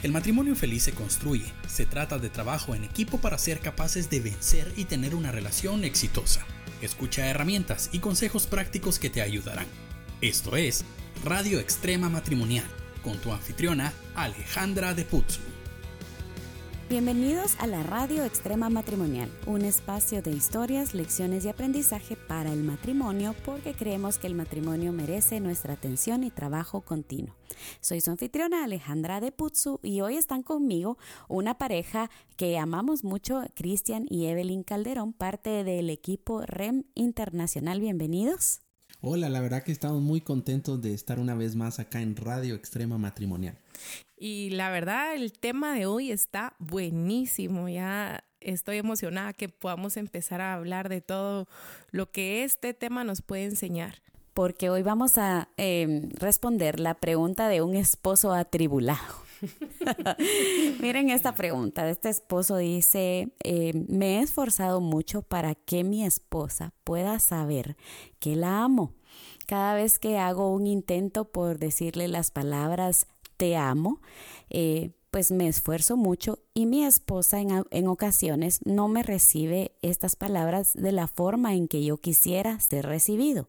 El matrimonio feliz se construye, se trata de trabajo en equipo para ser capaces de vencer y tener una relación exitosa. Escucha herramientas y consejos prácticos que te ayudarán. Esto es Radio Extrema Matrimonial, con tu anfitriona Alejandra de Putzu. Bienvenidos a la Radio Extrema Matrimonial, un espacio de historias, lecciones y aprendizaje para el matrimonio porque creemos que el matrimonio merece nuestra atención y trabajo continuo. Soy su anfitriona Alejandra de Putzu y hoy están conmigo una pareja que amamos mucho, Cristian y Evelyn Calderón, parte del equipo REM Internacional. Bienvenidos. Hola, la verdad que estamos muy contentos de estar una vez más acá en Radio Extrema Matrimonial. Y la verdad, el tema de hoy está buenísimo. Ya estoy emocionada que podamos empezar a hablar de todo lo que este tema nos puede enseñar. Porque hoy vamos a em, responder la pregunta de un esposo atribulado. Miren esta pregunta. Este esposo dice, em, me he esforzado mucho para que mi esposa pueda saber que la amo. Cada vez que hago un intento por decirle las palabras te amo, eh, pues me esfuerzo mucho y mi esposa en, en, ocasiones no me recibe estas palabras de la forma en que yo quisiera ser recibido.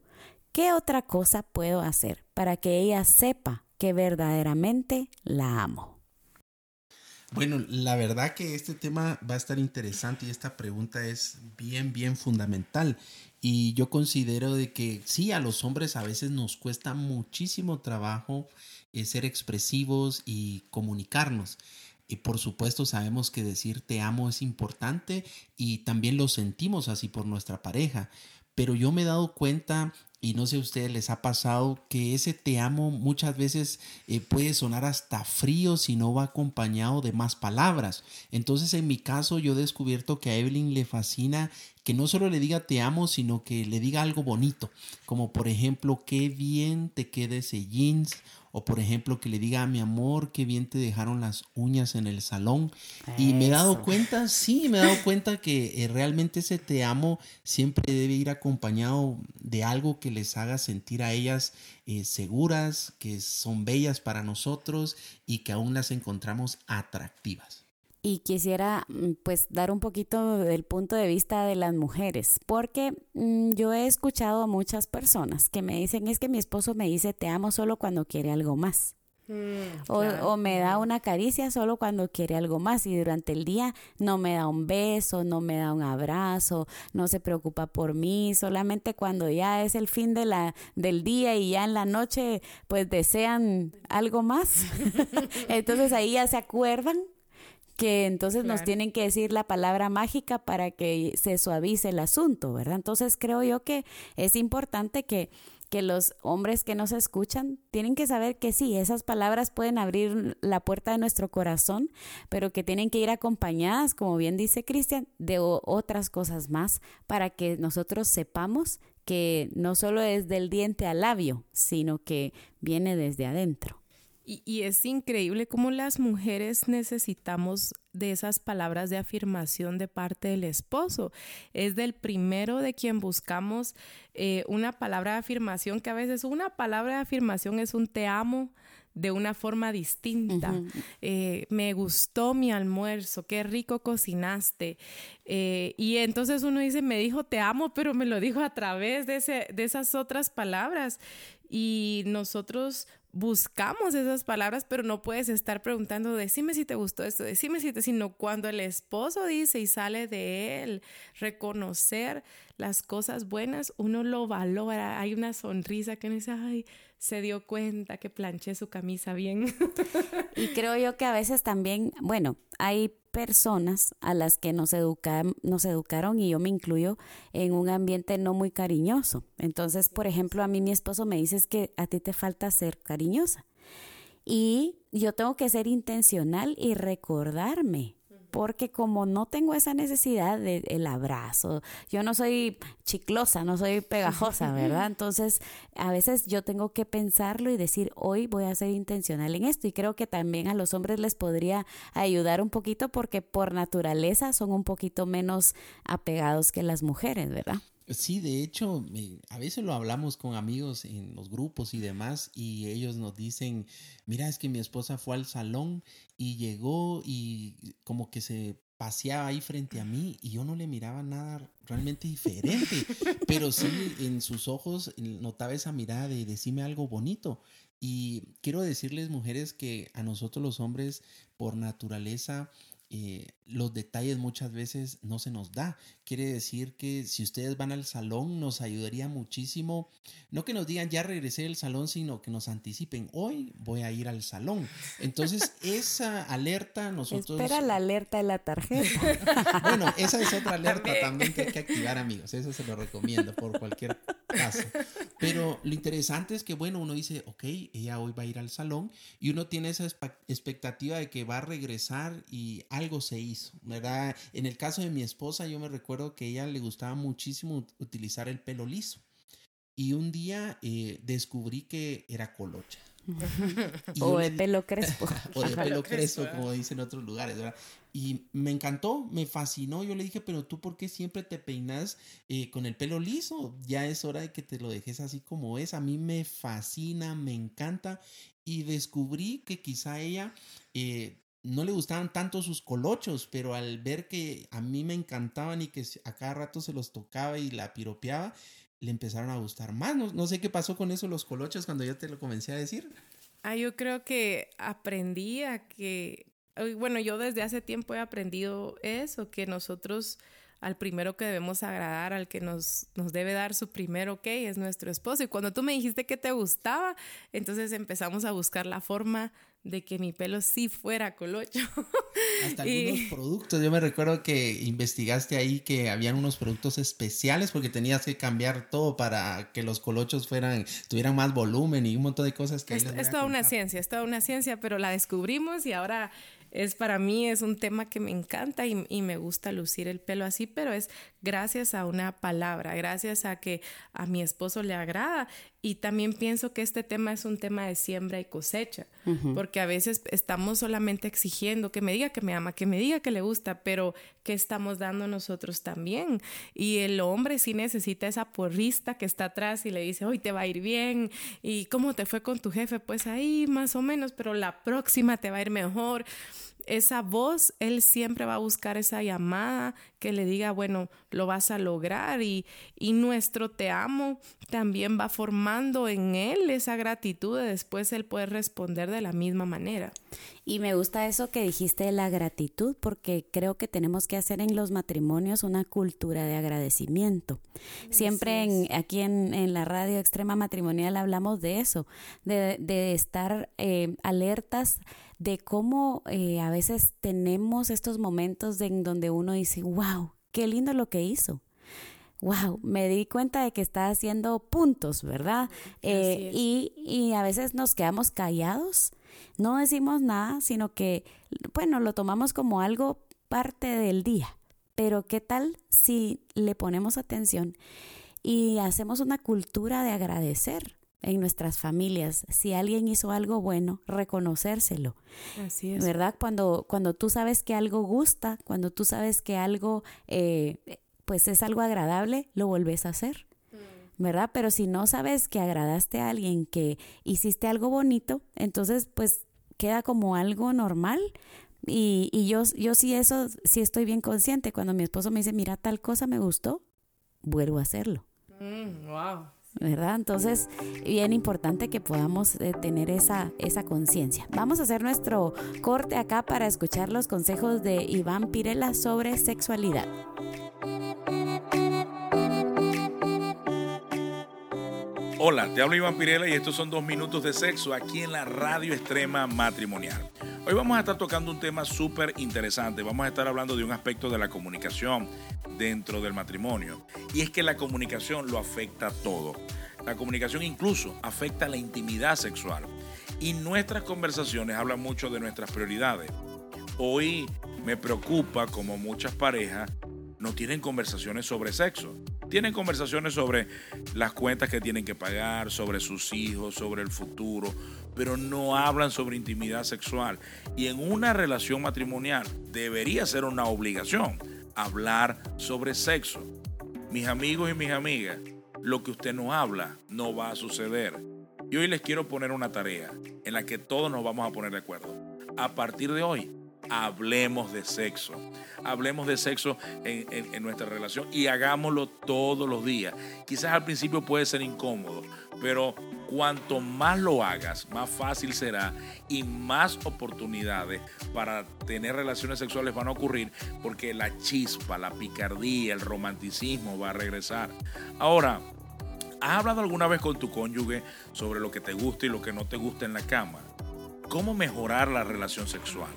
¿Qué otra cosa puedo hacer para que ella sepa que verdaderamente la amo? Bueno, la verdad que este tema va a estar interesante y esta pregunta es bien, bien fundamental. Y yo considero de que sí, a los hombres a veces nos cuesta muchísimo trabajo eh, ser expresivos y comunicarnos. Y por supuesto sabemos que decir te amo es importante y también lo sentimos así por nuestra pareja. Pero yo me he dado cuenta y no sé a ustedes les ha pasado que ese te amo muchas veces eh, puede sonar hasta frío si no va acompañado de más palabras. Entonces en mi caso yo he descubierto que a Evelyn le fascina que no solo le diga te amo, sino que le diga algo bonito, como por ejemplo, qué bien te queda ese jeans, o por ejemplo, que le diga a mi amor, qué bien te dejaron las uñas en el salón. Y me he dado cuenta, sí, me he dado cuenta que eh, realmente ese te amo siempre debe ir acompañado de algo que les haga sentir a ellas eh, seguras, que son bellas para nosotros y que aún las encontramos atractivas y quisiera mm, pues dar un poquito del punto de vista de las mujeres, porque mm, yo he escuchado a muchas personas que me dicen es que mi esposo me dice te amo solo cuando quiere algo más. Mm, o, me da una caricia solo cuando quiere algo más y durante el día no me da un beso, no me da un abrazo, no se preocupa por mí, solamente cuando ya es el fin de la, del día y ya en la noche pues desean algo más. Entonces ahí ya se acuerdan que entonces nos tienen que decir la palabra mágica para que se suavice el asunto, ¿verdad? Entonces creo yo que es importante que, que los hombres que nos escuchan tienen que saber que sí, esas palabras pueden abrir la puerta de nuestro corazón, pero que tienen que ir acompañadas, como bien dice Cristian, de otras cosas más para que nosotros sepamos que no solo es del diente al labio, sino que viene desde adentro. Y, es increíble cómo las mujeres necesitamos de esas palabras de afirmación de parte del esposo. Es del primero de quien buscamos eh, una palabra de afirmación que a veces una palabra de afirmación es un te amo de una forma distinta. Eh, me gustó mi almuerzo, qué rico cocinaste. Eh, y entonces uno dice, me dijo te amo, pero me lo dijo a través de, ese, de esas otras palabras. Y nosotros buscamos esas palabras, pero no puedes estar preguntando, decime si te gustó esto, decime si te, sino cuando el esposo dice y sale de él, reconocer las cosas buenas, uno lo valora, hay una sonrisa que uno dice, ay, se dio cuenta que planché su camisa bien. Y creo yo que a veces también, bueno, hay personas a las que nos, nos educaron, y yo me incluyo, en un ambiente no muy cariñoso. Entonces, por ejemplo, a mí mi esposo me dice que a ti te falta ser cariñosa. Y yo tengo que ser intencional y recordarme porque como no tengo esa necesidad del abrazo, yo no soy chiclosa, no soy pegajosa, ¿verdad? Entonces, a veces yo tengo que pensarlo y decir, hoy voy a ser intencional en esto. Y creo que también a los hombres les podría ayudar un poquito porque por naturaleza son un poquito menos apegados que las mujeres, ¿verdad? Sí, de hecho, a veces lo hablamos con amigos en los grupos y demás y ellos nos dicen, mira, es que mi esposa fue al salón y llegó y como que se paseaba ahí frente a mí y yo no le miraba nada realmente diferente, pero sí en sus ojos notaba esa mirada de decirme algo bonito. Y quiero decirles, mujeres, que a nosotros los hombres, por naturaleza, eh, los detalles muchas veces no se nos da. Quiere decir que si ustedes van al salón nos ayudaría muchísimo, no que nos digan ya regresé del salón, sino que nos anticipen, hoy voy a ir al salón. Entonces esa alerta nosotros... Espera la alerta de la tarjeta. bueno, esa es otra alerta también que hay que activar amigos, eso se lo recomiendo por cualquier Pero lo interesante es que, bueno, uno dice, ok, ella hoy va a ir al salón y uno tiene esa expectativa de que va a regresar y algo se hizo, ¿verdad? En el caso de mi esposa, yo me recuerdo que a ella le gustaba muchísimo utilizar el pelo liso. Y un día eh, descubrí que era colocha. O de pelo crespo. o de pelo crespo, como dicen en otros lugares, ¿verdad? Y me encantó, me fascinó. Yo le dije, pero tú, ¿por qué siempre te peinas eh, con el pelo liso? Ya es hora de que te lo dejes así como es. A mí me fascina, me encanta. Y descubrí que quizá ella eh, no le gustaban tanto sus colochos, pero al ver que a mí me encantaban y que a cada rato se los tocaba y la piropeaba, le empezaron a gustar más. No, sé qué pasó con eso los colochos cuando yo te lo comencé a decir. Ah, yo creo que aprendí a que, bueno, yo desde hace tiempo he aprendido eso, que nosotros al primero que debemos agradar, al que nos, nos debe dar su primer ok, es nuestro esposo. Y cuando tú me dijiste que te gustaba, entonces empezamos a buscar la forma de que mi pelo sí fuera colocho. Hasta algunos productos. Yo me recuerdo que investigaste ahí que habían unos productos especiales porque tenías que cambiar todo para que los colochos fueran, tuvieran más volumen y un montón de cosas que... Es, es toda una ciencia, es toda una ciencia, pero la descubrimos y ahora es para mí es un tema que me encanta y, y, me gusta lucir el pelo así, pero es gracias a una palabra, gracias a que a mi esposo le agrada y también pienso que este tema es un tema de siembra y cosecha, porque a veces estamos solamente exigiendo que me diga que me ama, que me diga que le gusta, pero ¿qué estamos dando nosotros también? Y el hombre sí necesita esa porrista que está atrás y le dice, hoy te va a ir bien, ¿y cómo te fue con tu jefe? Pues ahí más o menos, pero la próxima te va a ir mejor esa voz, él siempre va a buscar esa llamada que le diga, bueno, lo vas a lograr y, y nuestro te amo también va formando en él esa gratitud de después él puede responder de la misma manera. Y me gusta eso que dijiste de la gratitud porque creo que tenemos que hacer en los matrimonios una cultura de agradecimiento. Siempre aquí en, la radio Extrema Matrimonial hablamos de eso, de, de estar eh, alertas de cómo eh, a veces tenemos estos momentos en donde uno dice, wow, qué lindo lo que hizo. Wow, me di cuenta de que está haciendo puntos, ¿verdad? Eh, y, y a veces nos quedamos callados, no decimos nada, sino que, bueno, lo tomamos como algo parte del día. Pero ¿qué tal si le ponemos atención y hacemos una cultura de agradecer? En nuestras familias. Si alguien hizo algo bueno, reconocérselo. Así es. ¿Verdad? Cuando, cuando tú sabes que algo gusta, cuando tú sabes que algo, eh, pues es algo agradable, lo vuelves a hacer. Mm. ¿Verdad? Pero si no sabes que agradaste a alguien, que hiciste algo bonito, entonces pues queda como algo normal. Y, y yo, yo sí eso, sí estoy bien consciente. Cuando mi esposo me dice, mira, tal cosa me gustó, vuelvo a hacerlo. Mm, wow. ¿Verdad? Entonces, bien importante que podamos eh, tener esa, esa conciencia. Vamos a hacer nuestro corte acá para escuchar los consejos de Iván Pirela sobre sexualidad. Hola, te hablo Iván Pirela y estos son dos minutos de sexo aquí en la radio extrema matrimonial. Hoy vamos a estar tocando un tema súper interesante. Vamos a estar hablando de un aspecto de la comunicación dentro del matrimonio. Y es que la comunicación lo afecta todo. La comunicación incluso afecta la intimidad sexual. Y nuestras conversaciones hablan mucho de nuestras prioridades. Hoy me preocupa como muchas parejas no tienen conversaciones sobre sexo. Tienen conversaciones sobre las cuentas que tienen que pagar, sobre sus hijos, sobre el futuro, pero no hablan sobre intimidad sexual. Y en una relación matrimonial debería ser una obligación hablar sobre sexo. Mis amigos y mis amigas, lo que usted no habla no va a suceder. Y hoy les quiero poner una tarea en la que todos nos vamos a poner de acuerdo. A partir de hoy, hablemos de sexo. Hablemos de sexo en, nuestra relación y hagámoslo todos los días. Quizás al principio puede ser incómodo, pero cuanto más lo hagas, más fácil será y más oportunidades para tener relaciones sexuales van a ocurrir porque la chispa, la picardía, el romanticismo va a regresar. Ahora, ¿has hablado alguna vez con tu cónyuge sobre lo que te gusta y lo que no te gusta en la cama? ¿Cómo mejorar la relación sexual?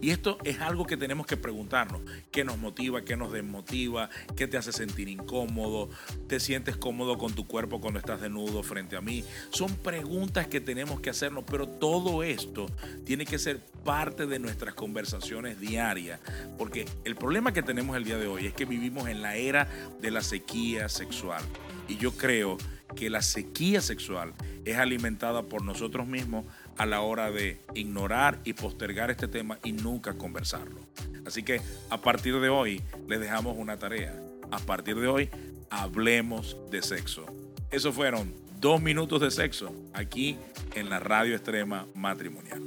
Y esto es algo que tenemos que preguntarnos. ¿Qué nos motiva? ¿Qué nos desmotiva? ¿Qué te hace sentir incómodo? ¿Te sientes cómodo con tu cuerpo cuando estás desnudo frente a mí? Son preguntas que tenemos que hacernos, pero todo esto tiene que ser parte de nuestras conversaciones diarias. Porque el problema que tenemos el día de hoy es que vivimos en la era de la sequía sexual. Y yo creo que la sequía sexual es alimentada por nosotros mismos a la hora de ignorar y postergar este tema y nunca conversarlo. Así que a partir de hoy les dejamos una tarea. A partir de hoy hablemos de sexo. Esos fueron dos minutos de sexo aquí en la radio extrema matrimonial.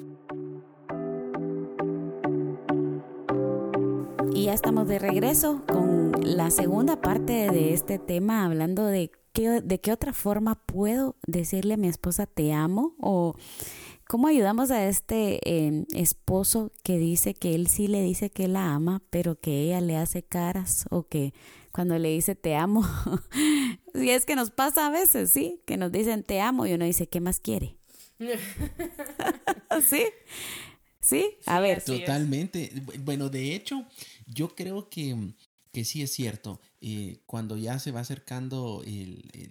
Y ya estamos de regreso con la segunda parte de este tema, hablando de qué, de qué otra forma puedo decirle a mi esposa te amo o ¿Cómo ayudamos a este em, esposo que dice que él sí le dice que la ama, pero que ella le hace caras o que cuando le dice te amo, si es que nos pasa a veces, sí, que nos dicen te amo y uno dice, ¿qué más quiere? ¿Sí? ¿Sí? A ver. Totalmente. Bueno, de hecho, yo creo que que sí es cierto, eh, cuando ya se va acercando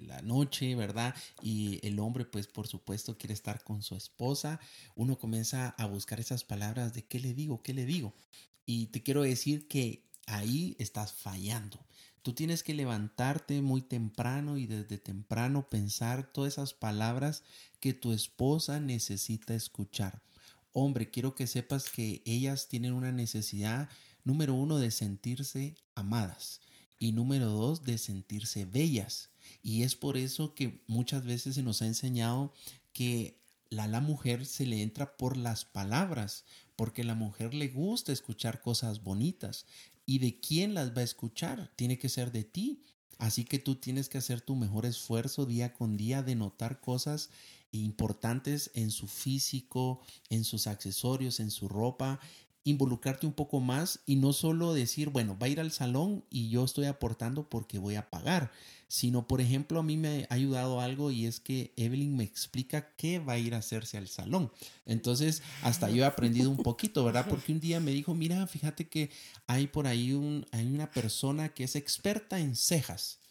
la noche, ¿verdad? Y el hombre, pues por supuesto, quiere estar con su esposa, uno comienza a buscar esas palabras de qué le digo, qué le digo. Y te quiero decir que ahí estás fallando. Tú tienes que levantarte muy temprano y desde temprano pensar todas esas palabras que tu esposa necesita escuchar. Hombre, quiero que sepas que ellas tienen una necesidad número uno, de sentirse amadas y número dos, de sentirse bellas. Y es por eso que muchas veces se nos ha enseñado que a la mujer se le entra por las palabras, porque a la mujer le gusta escuchar cosas bonitas. ¿Y de quién las va a escuchar? Tiene que ser de ti. Así que tú tienes que hacer tu mejor esfuerzo día con día de notar cosas importantes en su físico, en sus accesorios, en su ropa involucrarte un poco más y no solo decir, bueno, va a ir al salón y yo estoy aportando porque voy a pagar, sino, por ejemplo, a mí me ha ayudado algo y es que Evelyn me explica qué va a ir a hacerse al salón. Entonces, hasta yo he aprendido un poquito, ¿verdad? Porque un día me dijo, mira, fíjate que hay por ahí un, hay una persona que es experta en cejas.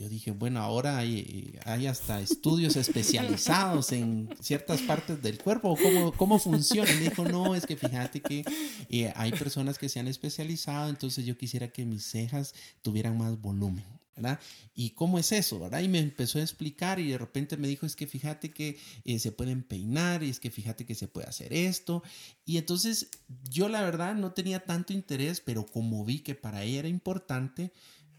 Yo dije, bueno, ahora hay, hay hasta estudios especializados en ciertas partes del cuerpo. ¿Cómo, cómo funciona? Y dijo, no, es que fíjate que eh, hay personas que se han especializado, entonces yo quisiera que mis cejas tuvieran más volumen. ¿verdad? ¿Y cómo es eso? ¿verdad? Y me empezó a explicar y de repente me dijo, es que fíjate que eh, se pueden peinar y es que fíjate que se puede hacer esto. Y entonces yo la verdad no tenía tanto interés, pero como vi que para ella era importante,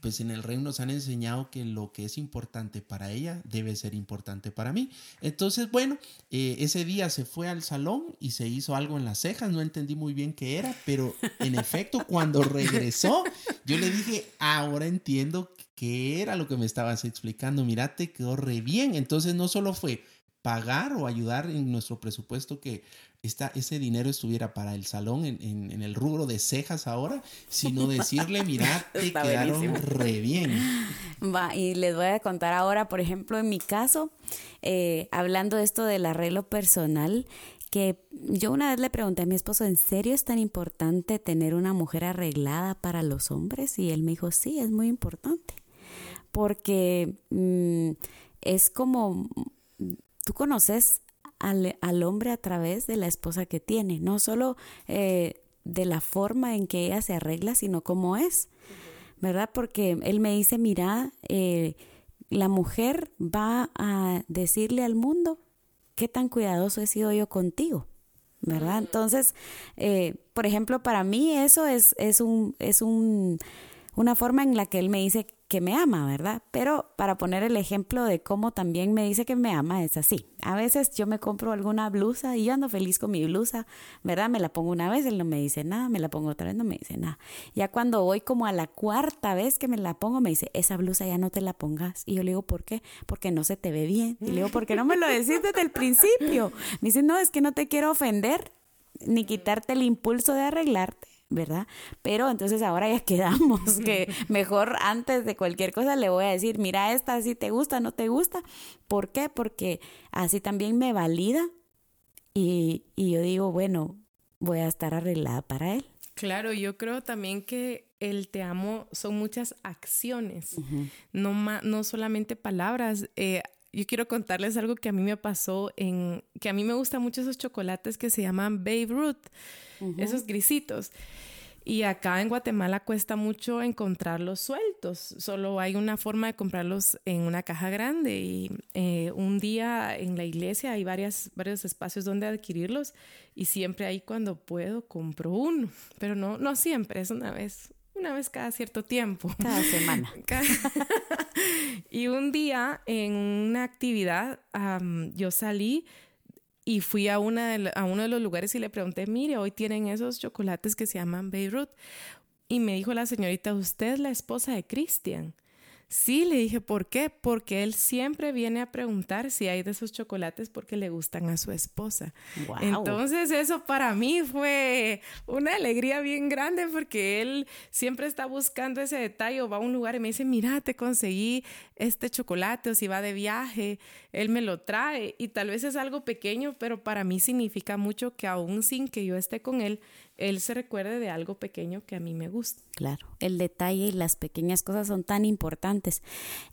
pues en el reino nos han enseñado que lo que es importante para ella debe ser importante para mí. Entonces, bueno, eh, ese día se fue al salón y se hizo algo en las cejas, no entendí muy bien qué era, pero en efecto, cuando regresó, yo le dije, ahora entiendo qué era lo que me estabas explicando, mira, te quedó re bien. Entonces, no solo fue pagar o ayudar en nuestro presupuesto que ese dinero estuviera para el salón en, el rubro de cejas ahora, sino decirle, mira, te quedaron re bien. Va, y les voy a contar ahora, por ejemplo, en mi caso, eh, hablando de esto del arreglo personal, que yo una vez le pregunté a mi esposo, ¿en serio es tan importante tener una mujer arreglada para los hombres? Y él me dijo, sí, es muy importante, porque mm, es como, tú conoces al, hombre a través de la esposa que tiene, no solo eh, de la forma en que ella se arregla, sino cómo es, ¿verdad? Porque él me dice, mira, eh, la mujer va a decirle al mundo qué tan cuidadoso he sido yo contigo. ¿Verdad? Entonces, eh, por ejemplo, para mí eso es, es, un, es un, una forma en la que él me dice que me ama, ¿verdad? Pero para poner el ejemplo de cómo también me dice que me ama, es así. A veces yo me compro alguna blusa y yo ando feliz con mi blusa, ¿verdad? Me la pongo una vez, él no me dice nada, me la pongo otra vez, no me dice nada. Ya cuando voy como a la cuarta vez que me la pongo, me dice, esa blusa ya no te la pongas. Y yo le digo, ¿por qué? Porque no se te ve bien. Y le digo, ¿por qué no me lo decís desde el principio? Me dice, no, es que no te quiero ofender ni quitarte el impulso de arreglarte ¿verdad? Pero entonces ahora ya quedamos, que mejor antes de cualquier cosa le voy a decir, mira esta, si te gusta, no te gusta. ¿Por qué? Porque así también me valida y, y yo digo, bueno, voy a estar arreglada para él. Claro, yo creo también que el te amo son muchas acciones, no, no solamente palabras. Eh, yo quiero contarles algo que a mí me pasó en, que a mí me gustan mucho esos chocolates que se llaman Babe Ruth, esos grisitos. Y acá en Guatemala cuesta mucho encontrarlos sueltos. Solo hay una forma de comprarlos en una caja grande. Y eh, un día en la iglesia hay varias, varios espacios donde adquirirlos. Y siempre ahí cuando puedo compro uno. Pero no, no siempre, es una vez, una vez cada cierto tiempo. Cada semana. y un día en una actividad yo salí y fui a, una a uno de los lugares y le pregunté, mire, hoy tienen esos chocolates que se llaman Beirut. Y me dijo la señorita, usted es la esposa de Cristian. Sí, le dije, ¿por qué? Porque él siempre viene a preguntar si hay de esos chocolates porque le gustan a su esposa. Entonces eso para mí fue una alegría bien grande porque él siempre está buscando ese detalle o va a un lugar y me dice, mira, te conseguí este chocolate o si va de viaje, él me lo trae y tal vez es algo pequeño, pero para mí significa mucho que aún sin que yo esté con él, él se recuerde de algo pequeño que a mí me gusta. Claro, el detalle y las pequeñas cosas son tan importantes.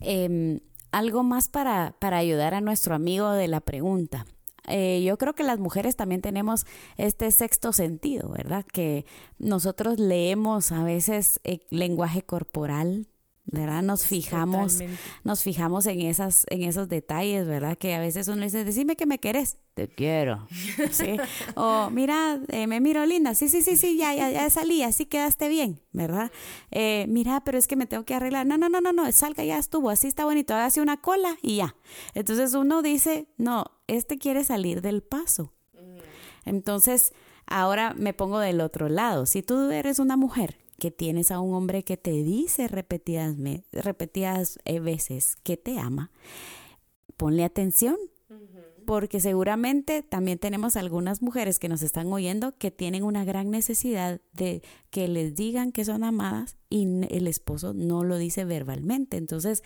Em, algo más para, para ayudar a nuestro amigo de la pregunta. Eh, yo creo que las mujeres también tenemos este sexto sentido, ¿verdad? Que nosotros leemos a veces el lenguaje corporal ¿verdad? Nos fijamos, nos fijamos en esas, en esos detalles, ¿verdad? Que a veces uno dice, decime que me querés, te quiero, ¿sí? O mira, eh, me miro linda, sí, sí, sí, sí, ya, ya, ya salí, así quedaste bien, ¿verdad? Eh, mira, pero es que me tengo que arreglar, no, no, no, no, no, salga, ya estuvo, así está bonito, hágase una cola y ya. Entonces uno dice, no, este quiere salir del paso. Entonces, ahora me pongo del otro lado, si tú eres una mujer que tienes a un hombre que te dice repetidas, repetidas eh, veces que te ama, ponle atención porque seguramente también tenemos algunas mujeres que nos están oyendo que tienen una gran necesidad de que les digan que son amadas y el esposo no lo dice verbalmente. Entonces,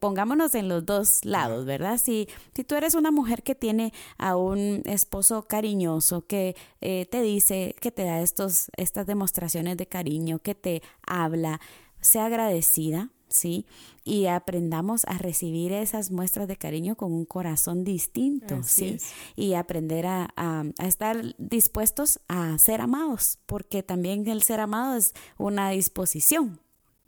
pongámonos en los dos lados, ¿verdad? Si, si tú eres una mujer que tiene a un esposo cariñoso que eh, te dice, que te da estos, estas demostraciones de cariño, que te habla, sea agradecida, ¿sí? Y aprendamos a recibir esas muestras de cariño con un corazón distinto, ¿sí? Y aprender a, estar dispuestos a ser amados, porque también el ser amado es una disposición.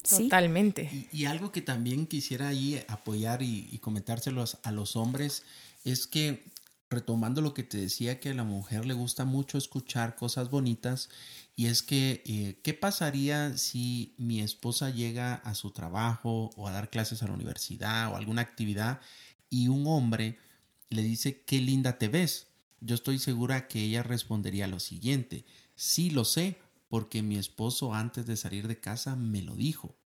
¿sí? Totalmente. Y, algo que también quisiera ahí apoyar y, y comentárselos a los hombres es que retomando lo que te decía, que a la mujer le gusta mucho escuchar cosas bonitas y es que, eh, ¿qué pasaría si mi esposa llega a su trabajo o a dar clases a la universidad o alguna actividad y un hombre le dice, qué linda te ves? Yo estoy segura que ella respondería lo siguiente, sí lo sé, porque mi esposo antes de salir de casa me lo dijo.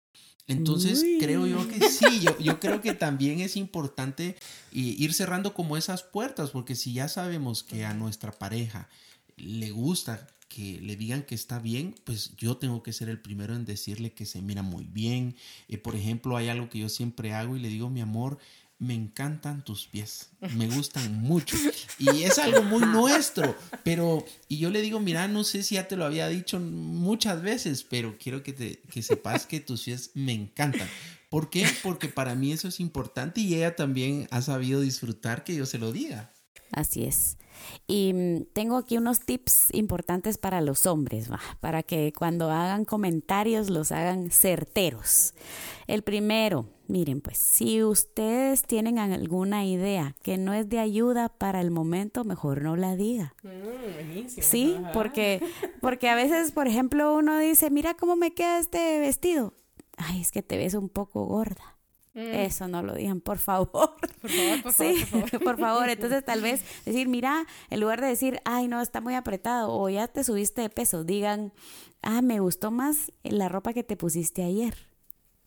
Entonces creo yo que sí, yo, yo creo que también es importante eh, ir cerrando como esas puertas, porque si ya sabemos que a nuestra pareja le gusta que le digan que está bien, pues yo tengo que ser el primero en decirle que se mira muy bien. Eh, por ejemplo, hay algo que yo siempre hago y le digo, mi amor, me encantan tus pies, me gustan mucho. Y es algo muy nuestro, pero, y yo le digo, mira, no sé si ya te lo había dicho muchas veces, pero quiero que, te, que sepas que tus pies me encantan. ¿Por qué? Porque para mí eso es importante y ella también ha sabido disfrutar que yo se lo diga. Así es. Y mm, tengo aquí unos tips importantes para los hombres, para que cuando hagan comentarios los hagan certeros. El primero, miren, pues si ustedes tienen alguna idea que no es de ayuda para el momento, mejor no la diga. Mm, sí, porque, porque a veces, por ejemplo, uno dice, mira cómo me queda este vestido ay, es que te ves un poco gorda. Mm. Eso no lo digan, por favor. Por favor, por sí, favor, por por favor. Entonces, tal vez decir, mira, en lugar de decir, ay, no, está muy apretado o ya te subiste de peso, digan, ah, me gustó más la ropa que te pusiste ayer.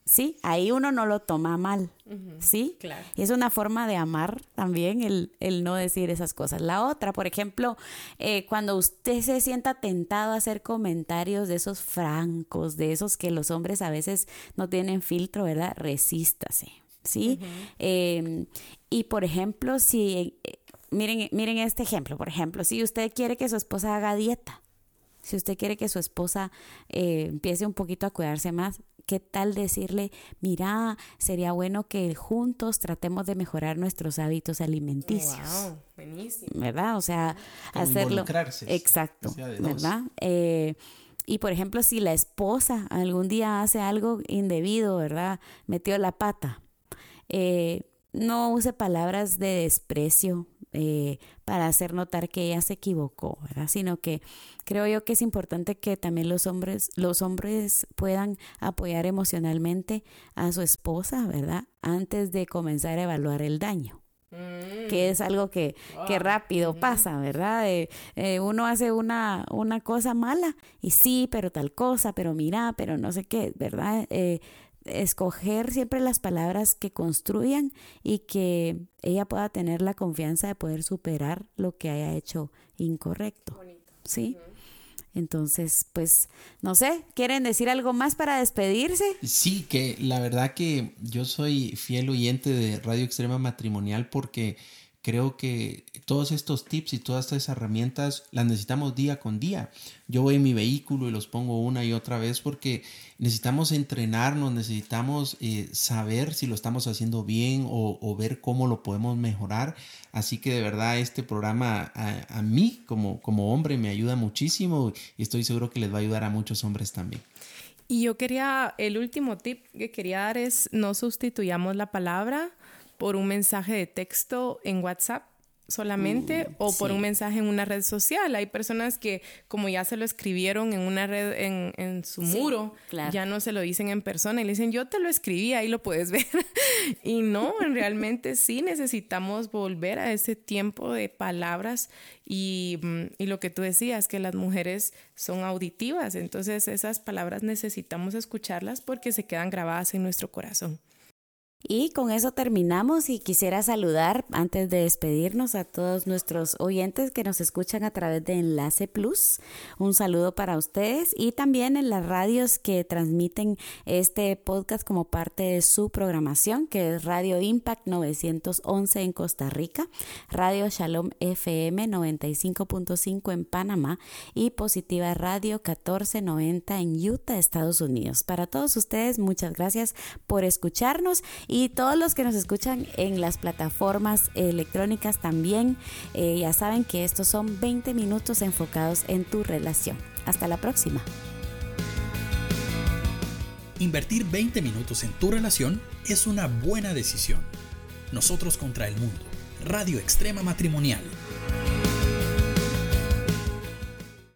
¿Sí? Ahí uno no lo toma mal, ¿sí? Claro. Y es una forma de amar también el, el no decir esas cosas. La otra, por ejemplo, eh, cuando usted se sienta tentado a hacer comentarios de esos francos, de esos que los hombres a veces no tienen filtro, ¿verdad? Resístase, ¿sí? Em, y por ejemplo, si, eh, miren, miren este ejemplo, por ejemplo, si usted quiere que su esposa haga dieta, si usted quiere que su esposa eh, empiece un poquito a cuidarse más, ¿Qué tal decirle, mira, sería bueno que juntos tratemos de mejorar nuestros hábitos alimenticios? Wow, buenísimo. ¿Verdad? O sea, Como hacerlo. involucrarse, Exacto. o sea, de dos. ¿Verdad? Eh, y por ejemplo, si la esposa algún día hace algo indebido, ¿verdad? Metió la pata. eh, no use palabras de desprecio eh, para hacer notar que ella se equivocó, ¿verdad? Sino que creo yo que es importante que también los hombres, los hombres puedan apoyar emocionalmente a su esposa, ¿verdad? Antes de comenzar a evaluar el daño que es algo que, que rápido pasa, ¿verdad? Eh, eh, uno hace una, una cosa mala y sí, pero tal cosa, pero mira, pero no sé qué, ¿verdad? Eh, escoger siempre las palabras que construyan y que ella pueda tener la confianza de poder superar lo que haya hecho incorrecto. ¿Sí? Entonces, pues, no sé, ¿quieren decir algo más para despedirse? Sí, que la verdad que yo soy fiel oyente de Radio Extrema Matrimonial porque creo que todos estos tips y todas estas herramientas las necesitamos día con día. Yo voy en mi vehículo y los pongo una y otra vez porque necesitamos entrenarnos, necesitamos eh, saber si lo estamos haciendo bien o, ver cómo lo podemos mejorar. Así que de verdad este programa a, a mí como, como hombre me ayuda muchísimo y estoy seguro que les va a ayudar a muchos hombres también. Y yo quería, el último tip que quería dar es no sustituyamos la palabra por un mensaje de texto en WhatsApp solamente Mm, o por sí. un mensaje en una red social. Hay personas que como ya se lo escribieron en una red, en, en su Sí, muro, claro. ya no se lo dicen en persona y le dicen yo te lo escribí, ahí lo puedes ver. y no, realmente sí necesitamos volver a ese tiempo de palabras y, mm, y lo que tú decías, que las mujeres son auditivas, entonces esas palabras necesitamos escucharlas porque se quedan grabadas en nuestro corazón. Y con eso terminamos y quisiera saludar antes de despedirnos a todos nuestros oyentes que nos escuchan a través de Enlace Plus. Un saludo para ustedes y también en las radios que transmiten este podcast como parte de su programación, que es Radio Impact 911 en Costa Rica, Radio Shalom FM 95.5 en Panamá y Positiva Radio 1490 en Utah, Estados Unidos. Para todos ustedes, muchas gracias por escucharnos y todos los que nos escuchan en las plataformas electrónicas también, eh, ya saben que estos son 20 minutos enfocados en tu relación. Hasta la próxima. Invertir 20 minutos en tu relación es una buena decisión. Nosotros contra el mundo. Radio Extrema Matrimonial.